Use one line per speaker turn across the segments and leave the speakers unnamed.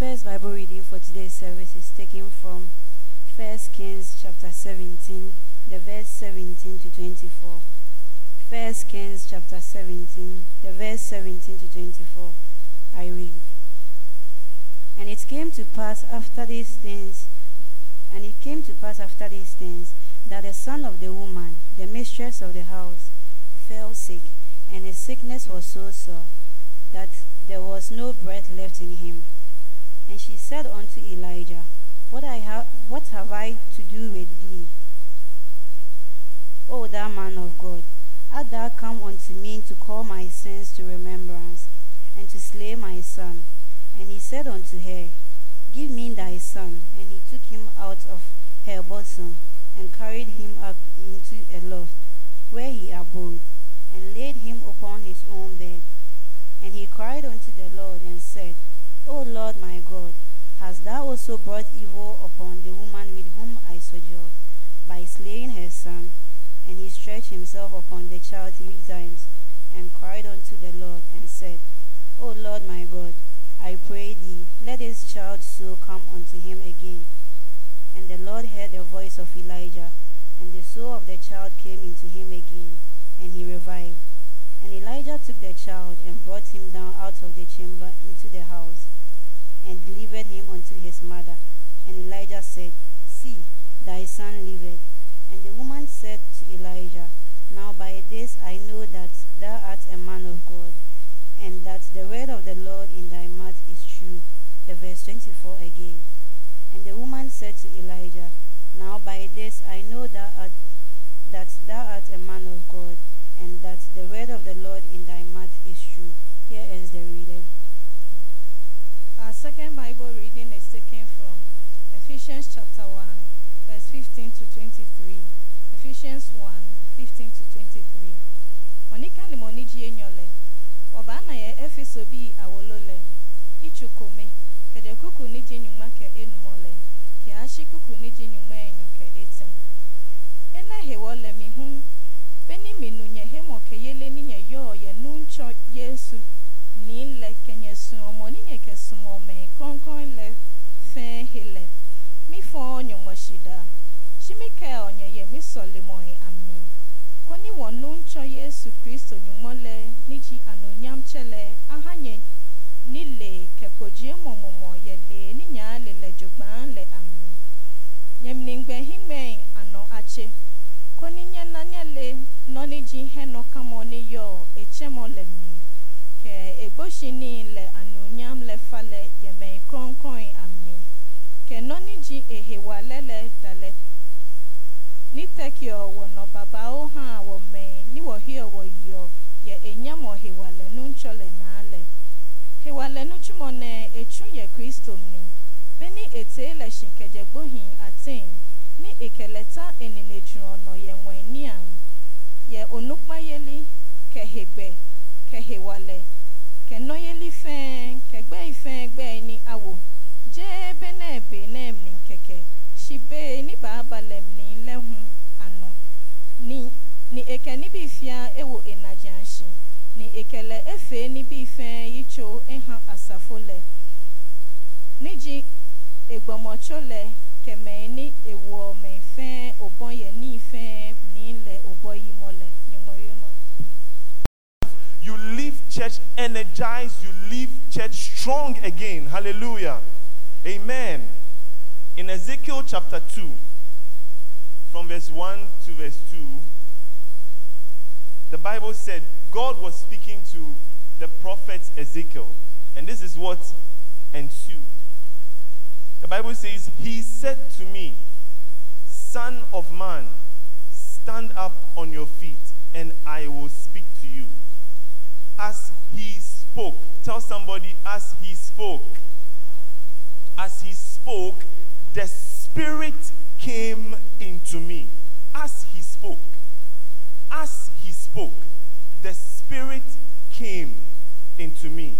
first Bible reading for today's service is taken from 1 Kings chapter 17, the verse 17 to 24. 1 Kings chapter 17, the verse 17 to 24. I read. And it came to pass after these things, and it came to pass after these things, that the son of the woman, the mistress of the house, fell sick, and his sickness was so sore that there was no breath left in him. And she said unto Elijah, What, I have, what have I to do with thee? O thou man of God, art thou come unto me to call my sins to remembrance, and to slay my son? And he said unto her, Give me thy son. And he took him out of her bosom, and carried him up into a loft, where he abode, and laid him upon his own bed. And he cried unto the Lord, and said, O Lord my God, hast thou also brought evil upon the woman with whom I sojourned, by slaying her son? And he stretched himself upon the child three times, and cried unto the Lord, and said, O Lord my God, I pray thee, let this child's soul come unto him again. And the Lord heard the voice of Elijah, and the soul of the child came into him again, and he revived. And Elijah took the child and brought him down out of the chamber into the house, and delivered him unto his mother. And Elijah said, See, thy son liveth. And the woman said to Elijah, Now by this I know that thou art a man of God, and that the word of the Lord in thy mouth is true. The verse 24 again. And the woman said to Elijah, Now by this I know that, art, that thou art a man of God, and that the word of the Lord in thy mouth is true. Here is the reading.
Second Bible reading is taken from Ephesians chapter 1, verse 15 to 23. Ephesians 1, 15 to 23. Monika ni moniji enyole. Wabana ye efeso bi awolole. Ichukome. Kede kuku niji nyuma ke enumole. Ke ashi kuku niji nyuma enyo ke ete. Ena hewole mi hun. Beni minu nye hemo ke yele ni yo ye nuncho Yesu ni le kenye sumo ni nye ke sumo me konkon le fe hele. Mi fo nyumo shida. Shimike onye ye mi solimoi ami. Kwani wonu ncho Yesu Kristo nyumole niji anonyam chele ahanye nile kekojie momomo ye le ninya le le jogban le ami. Nyemningbe hime ano ache. Kwani nye nanya le noni ji heno kamo ni yo echemo le mi. ke egbochi niile anunyam lefale yemei konkoi amni ke noni ji ehewalele tale niteki no baba o wo me ni wo yo ye enyam o hewale nu hewale nu echu ye kristo mni beni etele shinkeje gbohin atin ni ekeleta enene ju ye nwe ye onukpayeli kehegbe kehewale kenoyelifen kegbeifen awo jee benebenemni keke shibe nibabalemni lehu ano ni ni ekenibifia ewo enajanshi ni ekele efe nibife yicho iha asafole niji egbomochole kemeni ewo mefe obonye nife nile oboyimole
church energized, you leave church strong again. Hallelujah. Amen. In Ezekiel chapter 2, from verse 1 to verse 2, the Bible said God was speaking to the prophet Ezekiel. And this is what ensued. The Bible says, He said to me, Son of man, stand up on your feet, and I will speak to you. As he spoke, tell somebody, as he spoke, as he spoke, the Spirit came into me. As he spoke, as he spoke, the Spirit came into me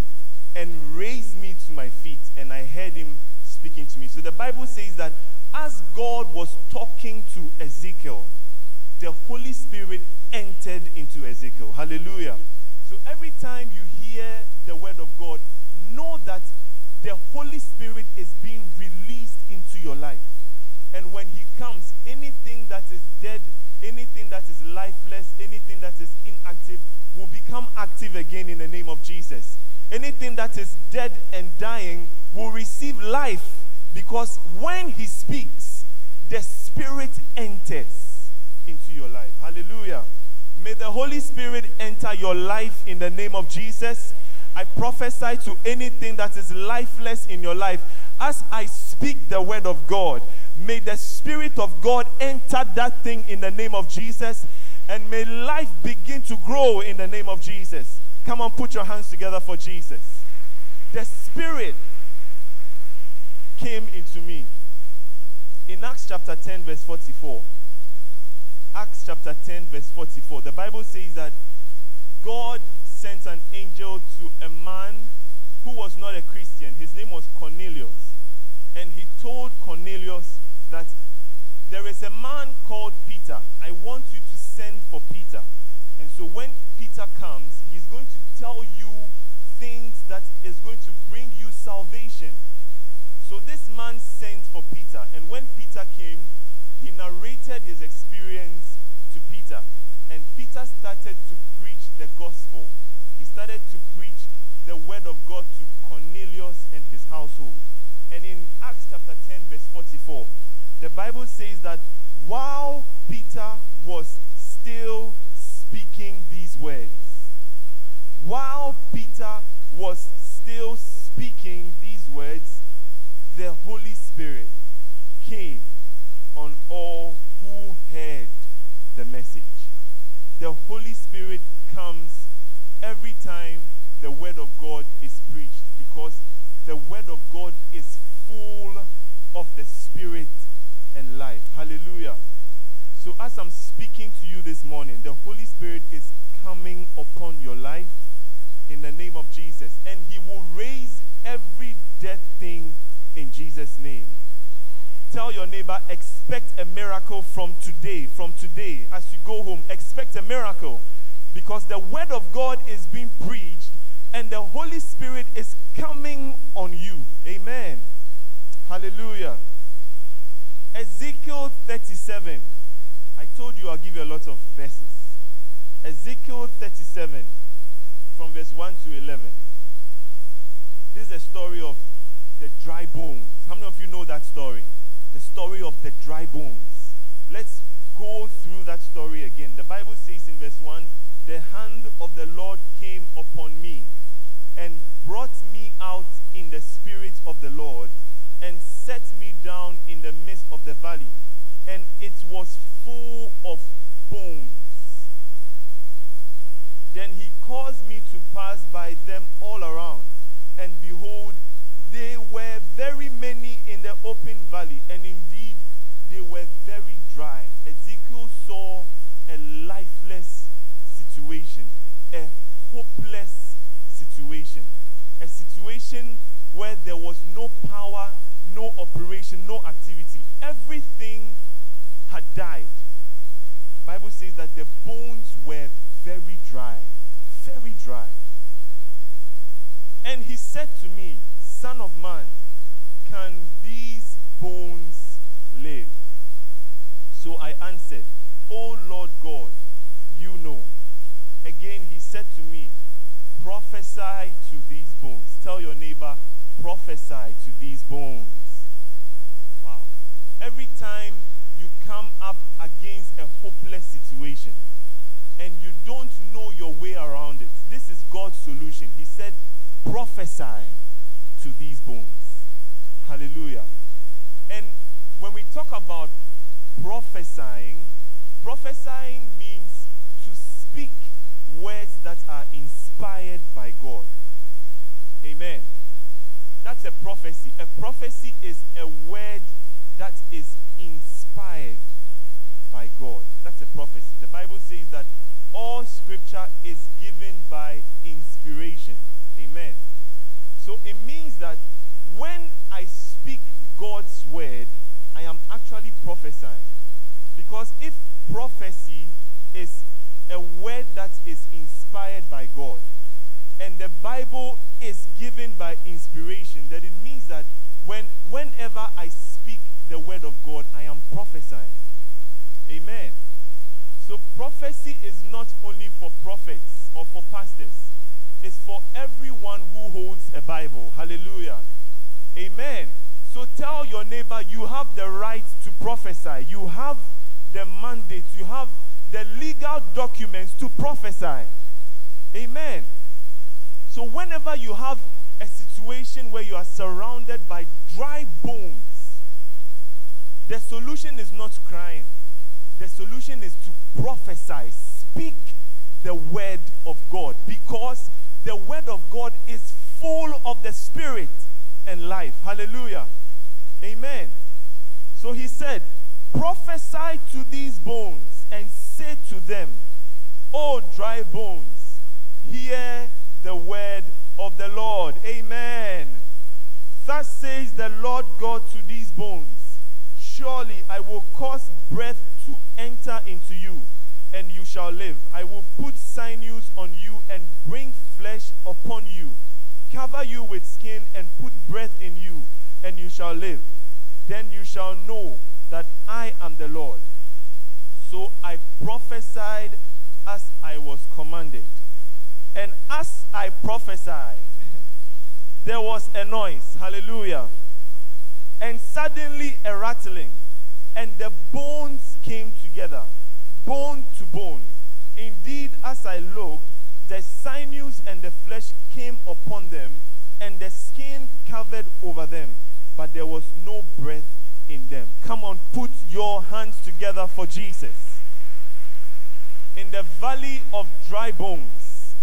and raised me to my feet, and I heard him speaking to me. So the Bible says that as God was talking to Ezekiel, the Holy Spirit entered into Ezekiel. Hallelujah. So every time you hear the word of God, know that the Holy Spirit is being released into your life. And when He comes, anything that is dead, anything that is lifeless, anything that is inactive will become active again in the name of Jesus. Anything that is dead and dying will receive life because when He speaks, the Spirit enters into your life. Hallelujah. May the Holy Spirit enter your life in the name of Jesus. I prophesy to anything that is lifeless in your life. As I speak the word of God, may the Spirit of God enter that thing in the name of Jesus. And may life begin to grow in the name of Jesus. Come on, put your hands together for Jesus. The Spirit came into me. In Acts chapter 10, verse 44. Acts chapter 10, verse 44. The Bible says that God sent an angel to a man who was not a Christian. His name was Cornelius. And he told Cornelius that there is a man called Peter. I want you to send for Peter. And so when Peter comes, he's going to tell you things that is going to bring you salvation. So this man sent for Peter. And when Peter came, he narrated his experience to Peter. And Peter started to preach the gospel. He started to preach the word of God to Cornelius and his household. And in Acts chapter 10, verse 44, the Bible says that while Peter was still speaking these words, while Peter was still speaking these words, the Holy Spirit came on all who heard the message. The Holy Spirit comes every time the Word of God is preached because the Word of God is full of the Spirit and life. Hallelujah. So, as I'm speaking to you this morning, the Holy Spirit is coming upon your life in the name of Jesus, and He will raise every dead thing in Jesus' name. Tell your neighbor, expect a miracle from today. From today, as you go home, expect a miracle because the word of God is being preached and the Holy Spirit is coming on you. Amen. Hallelujah. Ezekiel 37. I told you I'll give you a lot of verses. Ezekiel 37, from verse 1 to 11. This is a story of the dry bones. How many of you know that story? The story of the dry bones. Let's go through that story again. The Bible says in verse 1 The hand of the Lord came upon me and brought me out in the spirit of the Lord and set me down in the midst of the valley. And it was full of bones. Then he caused me to pass by them all around. And behold, they were very many in the open valley, and indeed they were very dry. Ezekiel saw a lifeless situation, a hopeless situation, a situation where there was no power, no operation, no activity. Everything had died. The Bible says that the bones were very dry, very dry. And he said to me, Son of man, can these bones live? So I answered, O Lord God, you know. Again he said to me, Prophesy to these bones. Tell your neighbor, prophesy to these bones. Wow. Every time you come up against a hopeless situation and you don't know your way around it, this is God's solution. He said, Prophesy to these bones. Hallelujah. And when we talk about prophesying, prophesying means to speak words that are inspired by God. Amen. That's a prophecy. A prophecy is a word that is inspired by God. That's a prophecy. The Bible says that all scripture is given by inspiration. Amen. So it means that when I speak God's word, I am actually prophesying. Because if prophecy is a word that is inspired by God, and the Bible is given by inspiration, then it means that when whenever I speak the word of God, I am prophesying. Amen. So prophecy is not only for prophets. Prophesy. You have the mandate. You have the legal documents to prophesy. Amen. So whenever you have a situation where you are surrounded by dry bones, the solution is not crying. The solution is to prophesy, speak the word of God because the word of God is full of the spirit and life. Hallelujah. Amen. So he said, prophesy to these bones and say to them, O dry bones, hear the word of the Lord. Amen. Thus says the Lord God to these bones Surely I will cause breath to enter into you, and you shall live. I will put sinews on you and bring flesh upon you, cover you with skin and put breath in you, and you shall live. Then you shall know that I am the Lord. So I prophesied as I was commanded. And as I prophesied, there was a noise. Hallelujah. And suddenly a rattling, and the bones came together, bone to bone. Indeed, as I looked, the sinews and the flesh came upon them, and the skin covered over them, but there was no breath in them. Come on, put your hands together for Jesus. In the valley of dry bones,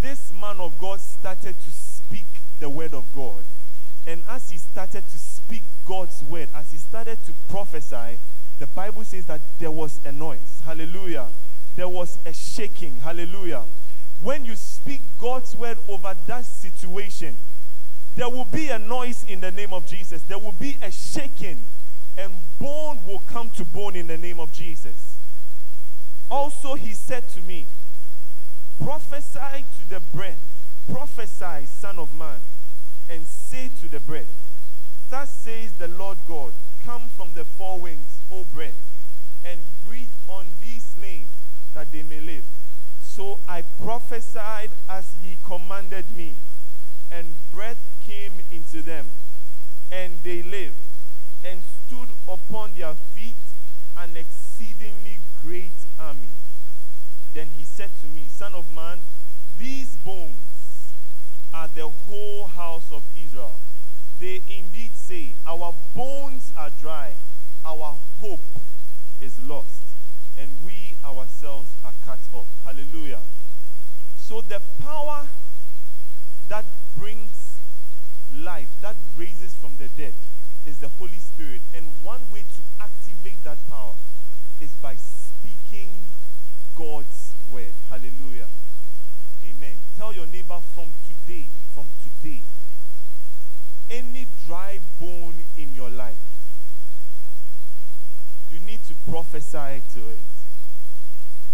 this man of God started to speak the word of God. And as he started to speak God's word, as he started to prophesy, the Bible says that there was a noise. Hallelujah. There was a shaking. Hallelujah. When you speak God's word over that situation, there will be a noise in the name of Jesus. There will be a shaking, and bone will come to bone in the name of Jesus. Also, he said to me, Prophesy to the breath, prophesy, Son of Man, and say to the breath, Thus says the Lord God, Come from the four winds, O breath, and breathe on these slain, that they may live. So I prophesied as he commanded me, and breath came into them, and they lived, and stood upon their feet an exceedingly great army. Then he said to me, Son of man, these bones are the whole house of Israel. They indeed say, Our bones are dry, our hope is lost, and we ourselves are cut off. Hallelujah. So the power that brings life, that raises from the dead, is the Holy Spirit. And one way to activate that power is by speaking God's word. Hallelujah. Amen. Tell your neighbor from today, from today, any dry bone in your life, you need to prophesy to it.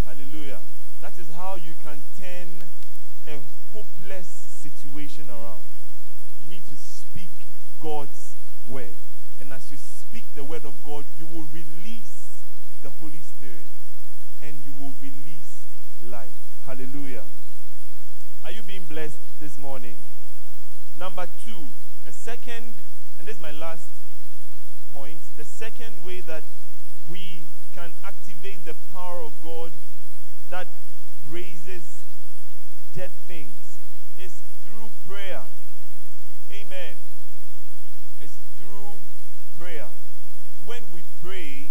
Hallelujah. That is how you can turn a hopeless situation around. You need to speak God's word. And as you speak the word of God, you will release the Holy Spirit and you will release life. Hallelujah. Are you being blessed this morning? Number two, the second, and this is my last point, the second way that we can activate the power of God that raises dead things is through prayer. Amen. It's through prayer. When we pray,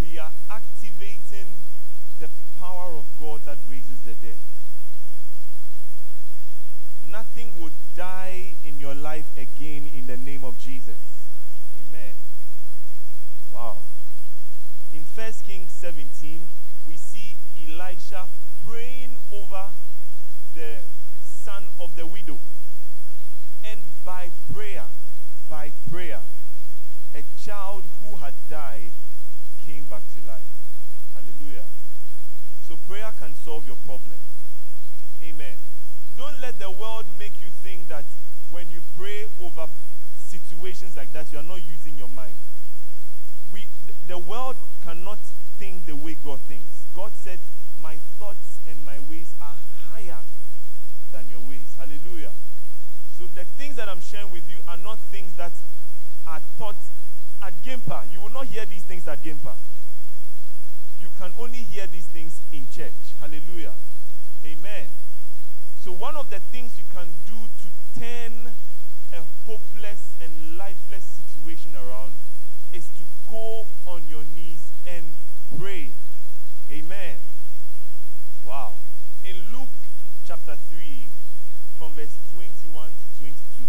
we are activating the power of God that raises the dead. Nothing would die in your life again in the name of Jesus. Amen. Wow. In 1 Kings 17, we see Elisha praying over the son of the widow. And by prayer, by prayer, a child who had died came back to life. Hallelujah. So prayer can solve your problem. Amen. Don't let the world make you think that when you pray over situations like that, you are not using your mind. we the world cannot think the way God thinks. God said, "My thoughts and my ways are higher than your ways." Hallelujah. So the things that I'm sharing with you are not things that are taught at Gimpa. You will not hear these things at Gimpa. You can only hear these things in church. Hallelujah. Amen. So one of the things you can do to turn a hopeless and lifeless situation around is to go on your knees and pray. Amen. Wow. In Luke chapter 3, from verse 21 to 22.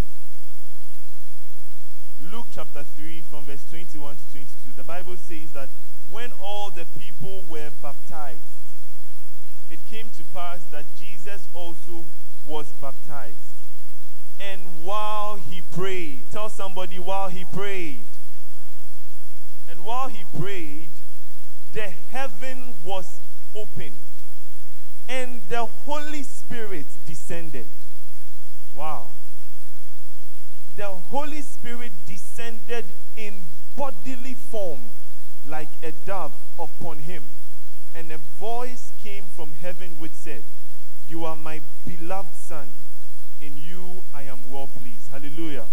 Luke chapter 3, from verse 21 to 22, the Bible says that when all the people were baptized, it came to pass that Jesus also was baptized. And while he prayed, tell somebody while he prayed, and while he prayed, the heaven was opened, and the Holy Spirit descended. Wow. The Holy Spirit descended in bodily form like a dove upon him. And a voice came from heaven which said, You are my beloved Son. In you I am well pleased. Hallelujah.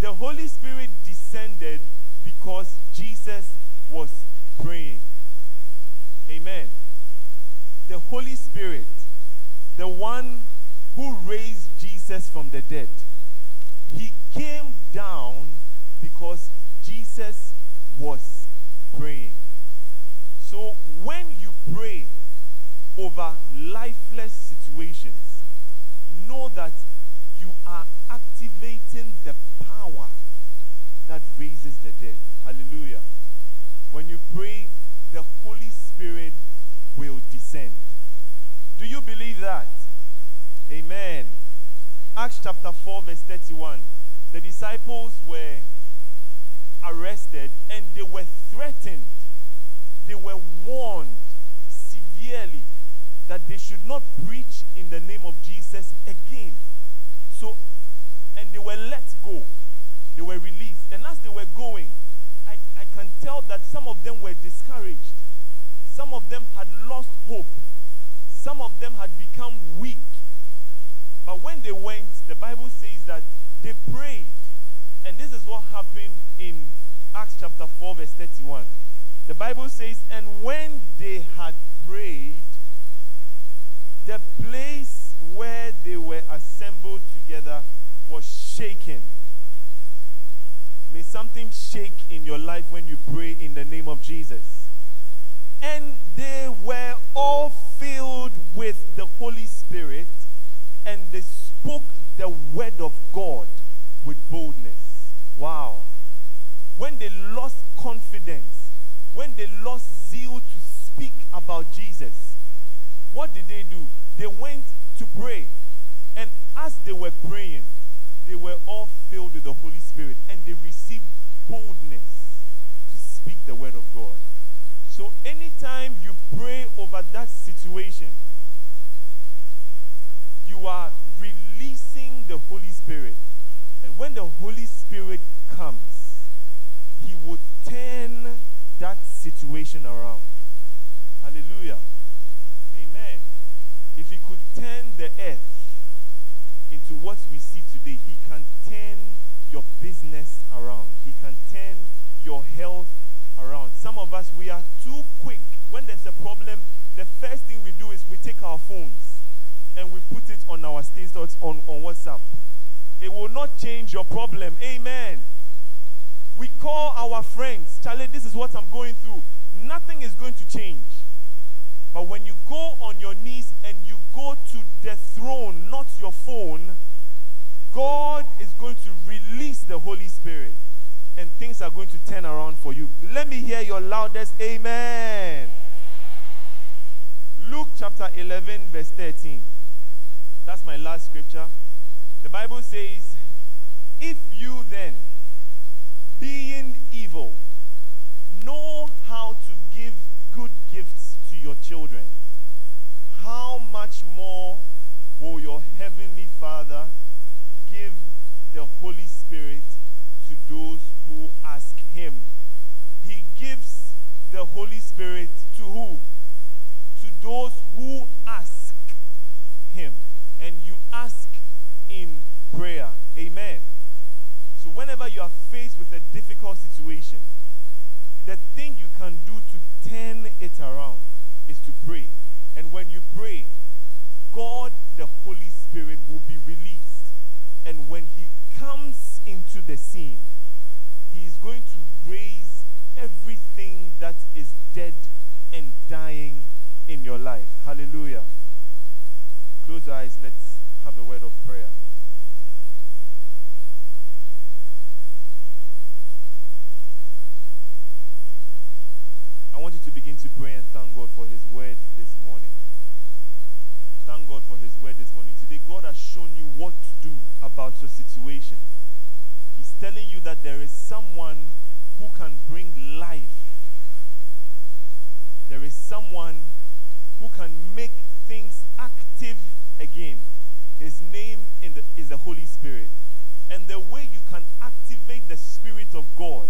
The Holy Spirit descended because Jesus was praying. Amen. The Holy Spirit, the one who raised Jesus from the dead, he came down because Jesus was praying. So when you pray over lifeless situations, know that you are activating the power that raises the dead. Hallelujah. When you pray, the Holy Spirit will descend. Do you believe that? Amen. Acts chapter 4, verse 31. The disciples were arrested and they were threatened. They were warned severely that they should not preach in the name of Jesus again. So, and they were let go. They were released. And as they were going, I, I can tell that some of them were discouraged. Some of them had lost hope. Some of them had become weak. But when they went, the Bible says that they prayed. And this is what happened in Acts chapter 4, verse 31. The Bible says, And when they had prayed, the place where they were assembled together was shaken. May something shake in your life when you pray in the name of Jesus. And they were all filled with the Holy Spirit and they spoke the word of God with boldness. Wow. When they lost confidence, when they lost zeal to speak about Jesus, what did they do? They went to pray. And as they were praying, they were all filled with the Holy Spirit and they received boldness to speak the word of God. So anytime you pray over that situation, you are releasing the Holy Spirit. And when the Holy Spirit comes, He will turn that situation around. Hallelujah. Amen. If He could turn the earth into what we see today, He can turn your business around, He can turn your health around. Some of us, we are too quick. When there's a problem, the first thing we do is we take our phones and we put it on our status on, on WhatsApp. It will not change your problem. Amen. We call our friends, Charlie, this is what I'm going through. Nothing is going to change. But when you go on your knees and you go to the throne, not your phone, God is going to release the Holy Spirit and things are going to turn around for you. Let me hear your loudest amen. Luke chapter 11, verse 13. That's my last scripture. The Bible says, If you then, being evil, know how to give good gifts to your children, how much more will your heavenly Father give the Holy Spirit Holy Spirit to who? To those who ask Him. And you ask in prayer. Amen. So, whenever you are faced with a difficult situation, the thing you can do to turn it around is to pray. And when you pray, God, the Holy Spirit, will be released. And when He comes into the scene, He is going to raise everything that is dead and dying in your life. Hallelujah. Close your eyes. Let's have a word of prayer. I want you to begin to pray and thank God for His word this morning. Thank God for His word this morning. Today, God has shown you what to do about your situation. He's telling you that there is someone who can bring life. There is someone who can make things active again. His name the, is the Holy Spirit. And the way you can activate the Spirit of God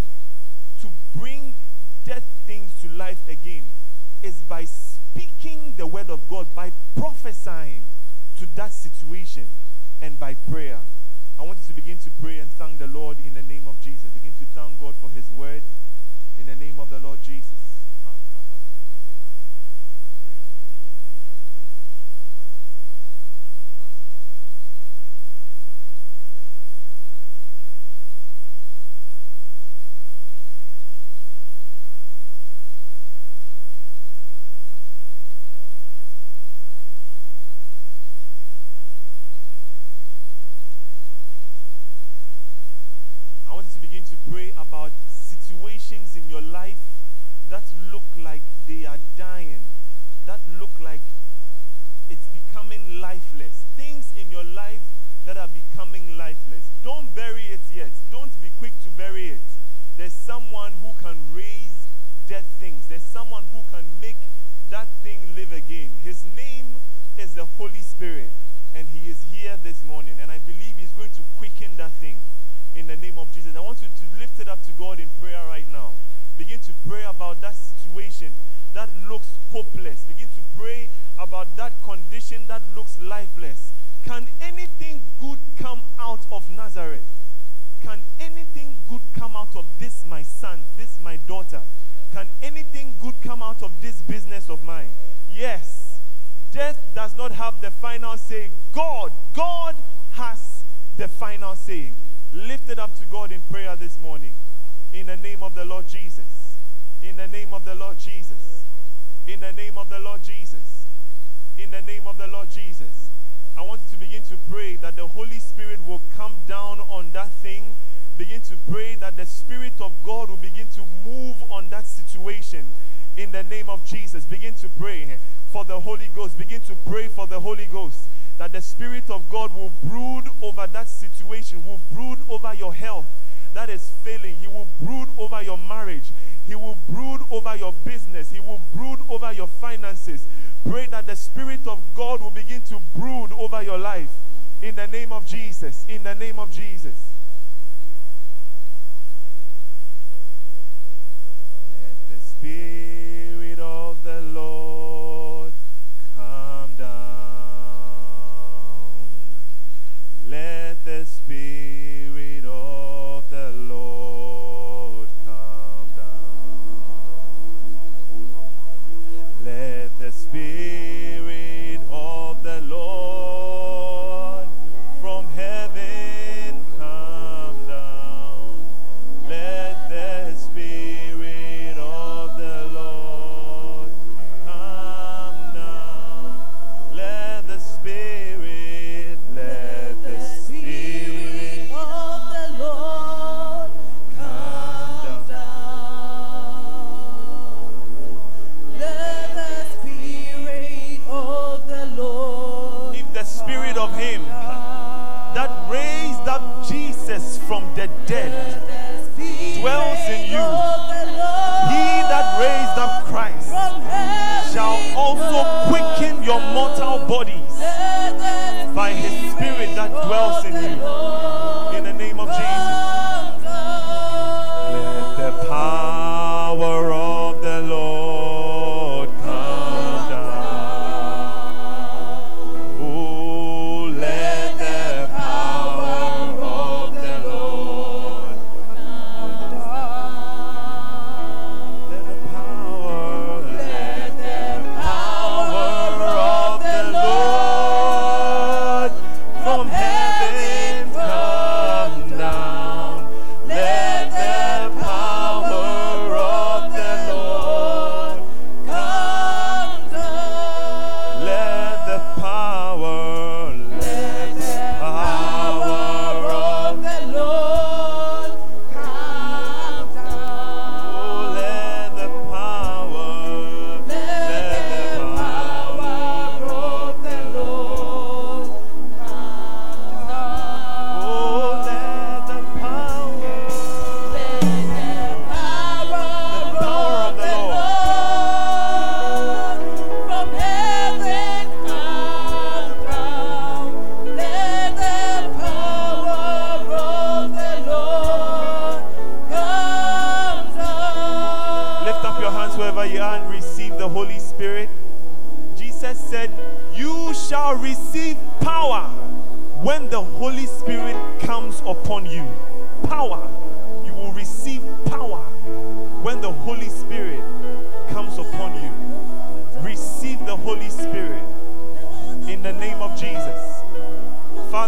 to bring dead things to life again is by speaking the Word of God, by prophesying to that situation, and by prayer. I want you to begin to pray and thank the Lord in the name of Jesus. Begin to thank God for his word in the name of the Lord Jesus. situations in your life that look like they are dying, that look like it's becoming lifeless. Things in your life that are becoming lifeless. Don't bury it yet. Don't be quick to bury it. There's someone who can raise dead things. There's someone who can make that thing live again. His name is the Holy Spirit, and He is here this morning. And I believe He's going to quicken that thing in the name of Jesus. I want you to lift it up to God in prayer right now. Begin to pray about that situation that looks hopeless. Begin to pray about that condition that looks lifeless. Can anything good come out of Nazareth? Can anything good come out of this, my son, this, my daughter? Can anything good come out of this business of mine? Yes. Death does not have the final say. God, God has the final say. Lift it up to God in prayer this morning. In the name of the Lord Jesus. In the name of the Lord Jesus. In the name of the Lord Jesus. In the name of the Lord Jesus. I want you to begin to pray that the Holy Spirit will come down on that thing. Begin to pray that the Spirit of God will begin to move on that situation in the name of Jesus. Begin to pray for the Holy Ghost. Begin to pray for the Holy Ghost that the Spirit of God will brood over that situation, will brood over your health that is failing. He will brood over your marriage. He will brood over your business. He will brood over your finances. Pray that the Spirit of God will begin to brood over your life. In the name of Jesus. In the name of Jesus. the dead dwells in you, he that raised up Christ shall also quicken your mortal bodies by his spirit that dwells in you.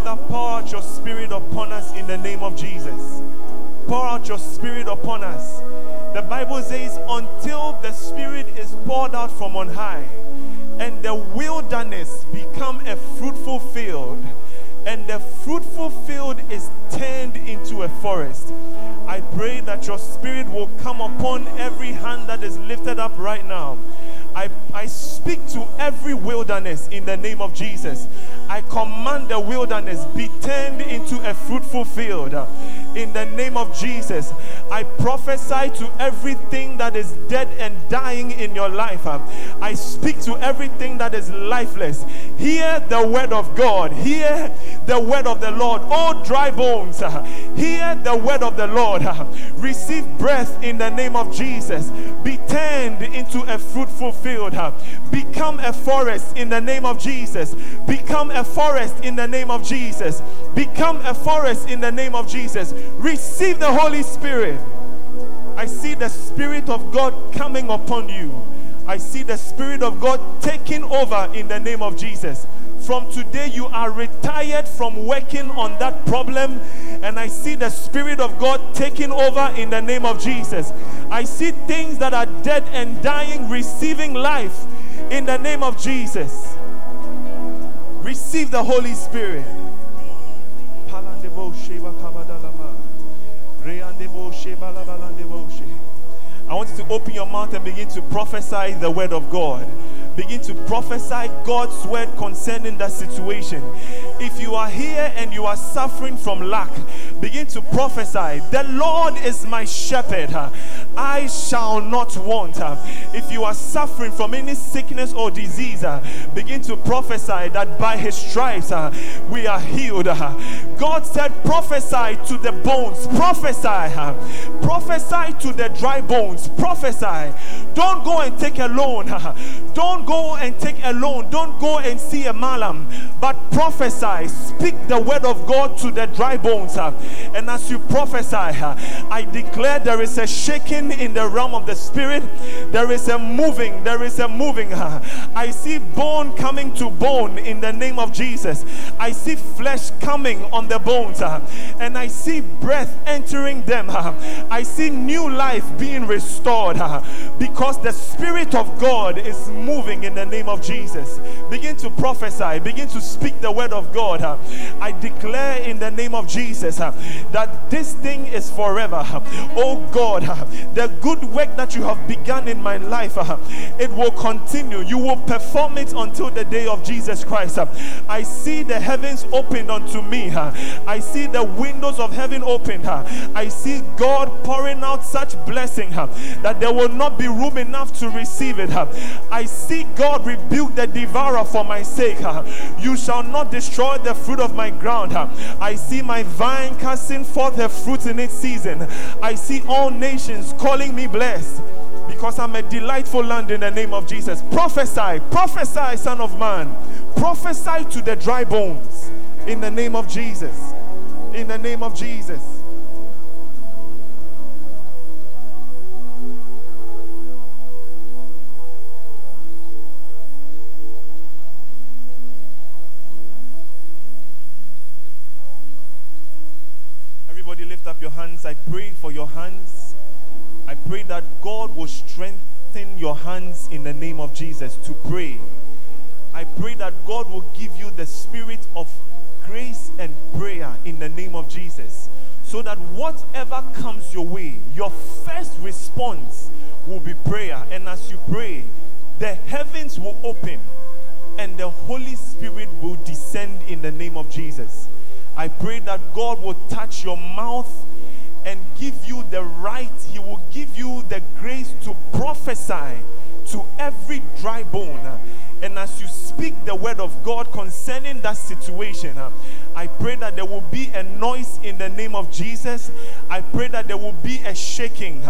Father, pour out your spirit upon us in the name of Jesus. Pour out your spirit upon us. The Bible says, until the spirit is poured out from on high, and the wilderness become a fruitful field, and the fruitful field is turned into a forest. I pray that your spirit will come upon every hand that is lifted up right now. I, I speak to every wilderness in the name of Jesus. I command the wilderness be turned into a fruitful field in the name of Jesus. I prophesy to everything that is dead and dying in your life. I speak to everything that is lifeless. Hear the word of God. Hear the word of the Lord. All dry bones, hear the word of the Lord. Receive breath in the name of Jesus. Be turned into a fruitful field. Become a forest in the name of Jesus. Become a forest in the name of Jesus. Become a forest in the name of Jesus. Receive the Holy Spirit. I see the Spirit of God coming upon you. I see the Spirit of God taking over in the name of Jesus. From today, you are retired from working on that problem, and I see the Spirit of God taking over in the name of Jesus. I see things that are dead and dying receiving life in the name of Jesus. Receive the Holy Spirit. I want you to open your mouth and begin to prophesy the word of God. Begin to prophesy God's word concerning that situation. If you are here and you are suffering from lack, begin to prophesy. The Lord is my shepherd. I shall not want. If you are suffering from any sickness or disease, begin to prophesy that by his stripes we are healed. God said, prophesy to the bones. Prophesy. Prophesy to the dry bones. Prophesy. Don't go and take a loan. Don't go and take a loan. Don't go and see a malam. But prophesy. Speak the word of God to the dry bones. And as you prophesy, I declare there is a shaking in the realm of the spirit. There is a moving. There is a moving. I see bone coming to bone in the name of Jesus. I see flesh coming on the bones. And I see breath entering them. I see new life being restored because the Spirit of God is moving in the name of Jesus. Begin to prophesy, begin to speak the word of God. I declare in the name of Jesus that this thing is forever. Oh God, the good work that you have begun in my life, it will continue. You will perform it until the day of Jesus Christ. I see the heavens opened unto me. I see the windows of heaven opened. I see God pouring out such blessing that there will not be room enough to receive it. I see God rebuke the devourer for my sake. You shall not destroy the fruit of my ground. I see my vine casting forth her fruit in its season. I see all nations calling me blessed because I'm a delightful land in the name of Jesus. Prophesy, prophesy, son of man. Prophesy to the dry bones in the name of Jesus. In the name of Jesus. Hands. I pray for your hands. I pray that God will strengthen your hands in the name of Jesus to pray. I pray that God will give you the spirit of grace and prayer in the name of Jesus. So that whatever comes your way, your first response will be prayer. And as you pray, the heavens will open and the Holy Spirit will descend in the name of Jesus. I pray that God will touch your mouth and give you the right, He will give you the grace to prophesy to every dry bone. And as you speak the word of God concerning that situation, I pray that there will be a noise in the name of Jesus. I pray that there will be a shaking.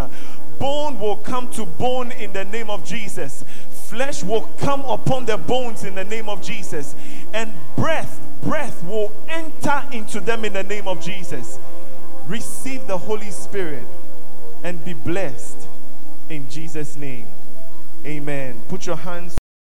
Bone will come to bone in the name of Jesus. Flesh will come upon the bones in the name of Jesus. And breath, breath will enter into them in the name of Jesus. Receive the Holy Spirit and be blessed in Jesus' name. Amen. Put your hands